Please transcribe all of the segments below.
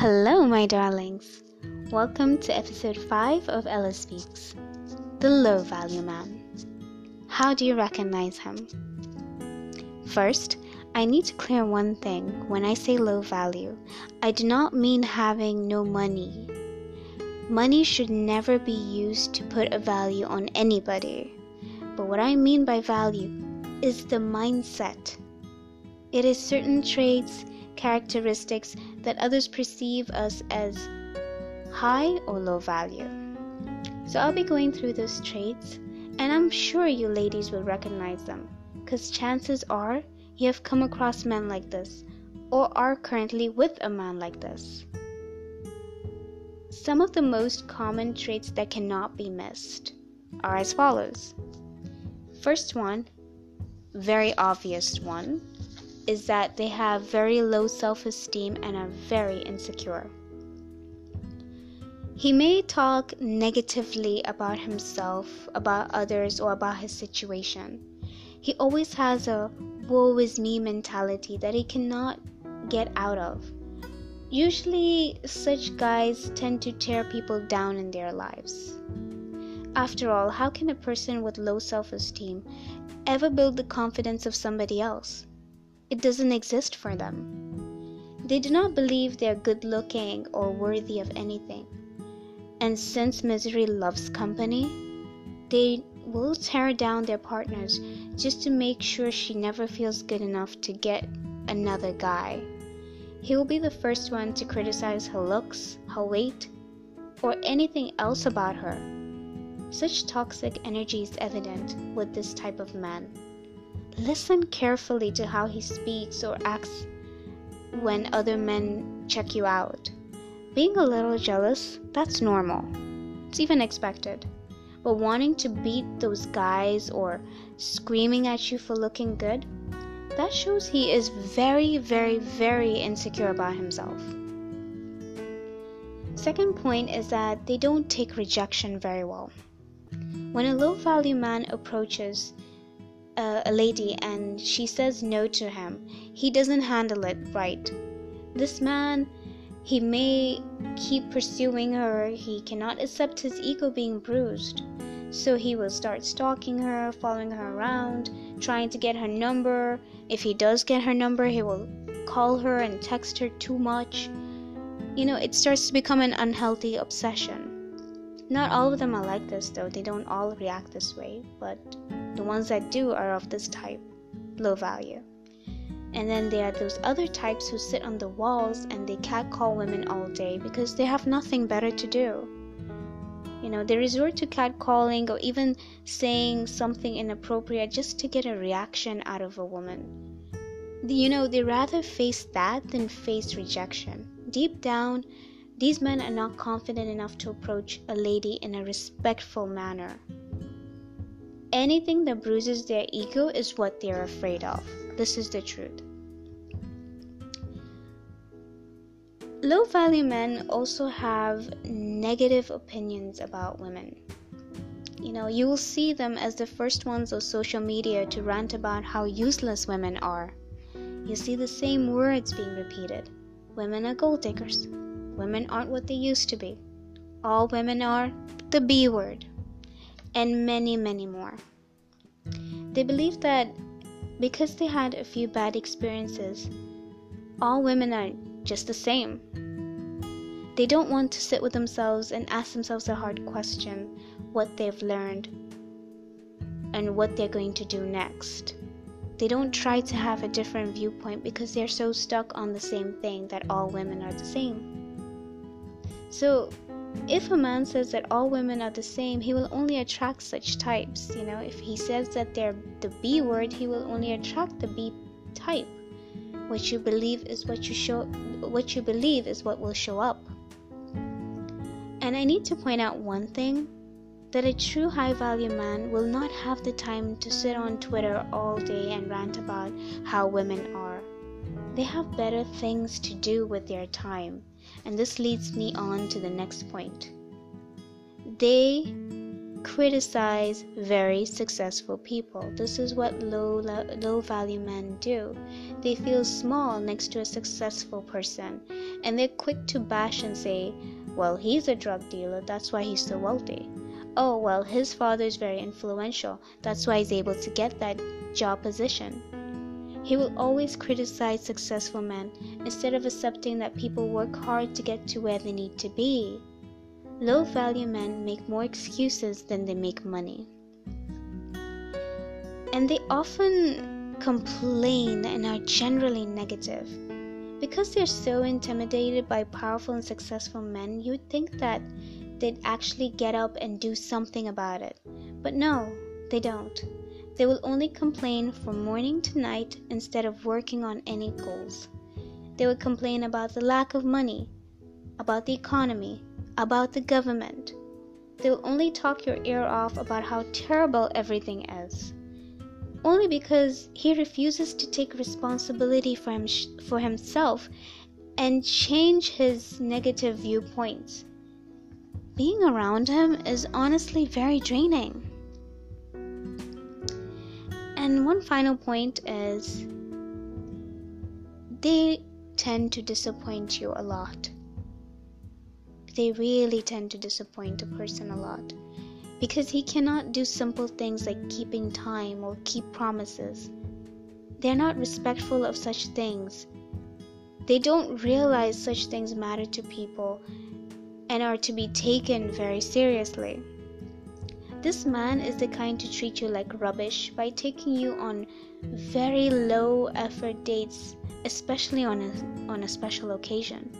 Hello, my darlings. Welcome to episode 5 of Ella Speaks The Low Value Man. How do you recognize him? First, I need to clear one thing. When I say low value, I do not mean having no money. Money should never be used to put a value on anybody. But what I mean by value is the mindset. It is certain traits, characteristics that others perceive us as high or low value. So I'll be going through those traits, and I'm sure you ladies will recognize them, because chances are you have come across men like this, or are currently with a man like this. Some of the most common traits that cannot be missed are as follows. First one, very obvious one, is that they have very low self esteem and are very insecure. He may talk negatively about himself, about others, or about his situation. He always has a woe is me mentality that he cannot get out of. Usually, such guys tend to tear people down in their lives. After all, how can a person with low self esteem ever build the confidence of somebody else? It doesn't exist for them. They do not believe they are good looking or worthy of anything. And since misery loves company, they will tear down their partners just to make sure she never feels good enough to get another guy. He will be the first one to criticize her looks, her weight, or anything else about her. Such toxic energy is evident with this type of man. Listen carefully to how he speaks or acts when other men check you out. Being a little jealous, that's normal. It's even expected. But wanting to beat those guys or screaming at you for looking good, that shows he is very, very, very insecure about himself. Second point is that they don't take rejection very well. When a low value man approaches uh, a lady and she says no to him, he doesn't handle it right. This man he may keep pursuing her, he cannot accept his ego being bruised. So he will start stalking her, following her around, trying to get her number. If he does get her number, he will call her and text her too much. You know, it starts to become an unhealthy obsession. Not all of them are like this, though. They don't all react this way, but the ones that do are of this type low value. And then there are those other types who sit on the walls and they catcall women all day because they have nothing better to do. You know, they resort to catcalling or even saying something inappropriate just to get a reaction out of a woman. You know, they rather face that than face rejection. Deep down, these men are not confident enough to approach a lady in a respectful manner. Anything that bruises their ego is what they're afraid of. This is the truth. Low value men also have negative opinions about women. You know, you will see them as the first ones on social media to rant about how useless women are. You see the same words being repeated women are gold diggers, women aren't what they used to be, all women are the B word, and many, many more. They believe that because they had a few bad experiences, all women are just the same. They don't want to sit with themselves and ask themselves a hard question what they've learned and what they're going to do next. They don't try to have a different viewpoint because they're so stuck on the same thing that all women are the same. So, if a man says that all women are the same, he will only attract such types. You know, if he says that they're the B word, he will only attract the B type. What you believe is what you show what you believe is what will show up. And I need to point out one thing that a true high value man will not have the time to sit on Twitter all day and rant about how women are. They have better things to do with their time and this leads me on to the next point. They criticize very successful people. This is what low low value men do. They feel small next to a successful person and they're quick to bash and say, "Well, he's a drug dealer, that's why he's so wealthy." Oh, well, his father is very influential, that's why he's able to get that job position. He will always criticize successful men instead of accepting that people work hard to get to where they need to be. Low value men make more excuses than they make money. And they often complain and are generally negative. Because they're so intimidated by powerful and successful men, you would think that they'd actually get up and do something about it. But no, they don't. They will only complain from morning to night instead of working on any goals. They will complain about the lack of money, about the economy, about the government. They will only talk your ear off about how terrible everything is. Only because he refuses to take responsibility for, him, for himself and change his negative viewpoints. Being around him is honestly very draining. And one final point is they tend to disappoint you a lot. They really tend to disappoint a person a lot because he cannot do simple things like keeping time or keep promises. They're not respectful of such things. They don't realize such things matter to people and are to be taken very seriously. This man is the kind to treat you like rubbish by taking you on very low effort dates, especially on a, on a special occasion.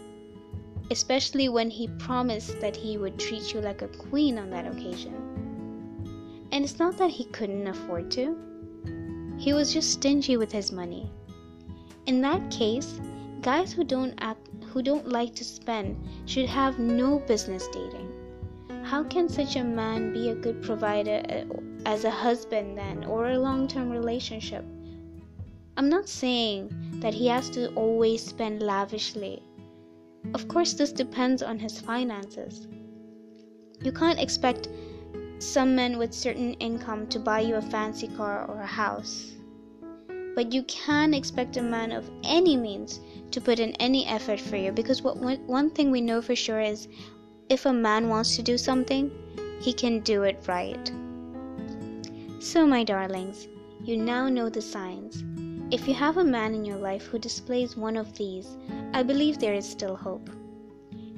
Especially when he promised that he would treat you like a queen on that occasion. And it's not that he couldn't afford to, he was just stingy with his money. In that case, guys who don't act who don't like to spend should have no business dating. How can such a man be a good provider uh, as a husband then, or a long term relationship? I'm not saying that he has to always spend lavishly. Of course, this depends on his finances. You can't expect some men with certain income to buy you a fancy car or a house. But you can expect a man of any means to put in any effort for you because what one thing we know for sure is if a man wants to do something, he can do it right. So, my darlings, you now know the signs. If you have a man in your life who displays one of these, I believe there is still hope.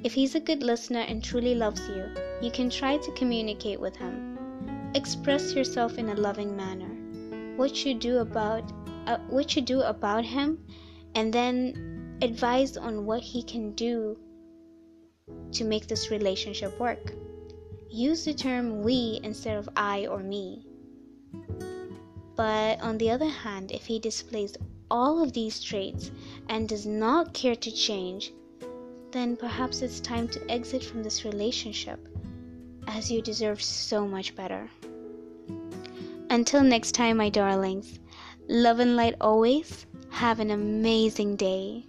If he's a good listener and truly loves you, you can try to communicate with him. Express yourself in a loving manner. What you do about uh, what you do about him and then advise on what he can do to make this relationship work. Use the term we instead of I or me. But on the other hand, if he displays all of these traits and does not care to change, then perhaps it's time to exit from this relationship, as you deserve so much better. Until next time, my darlings, love and light always. Have an amazing day.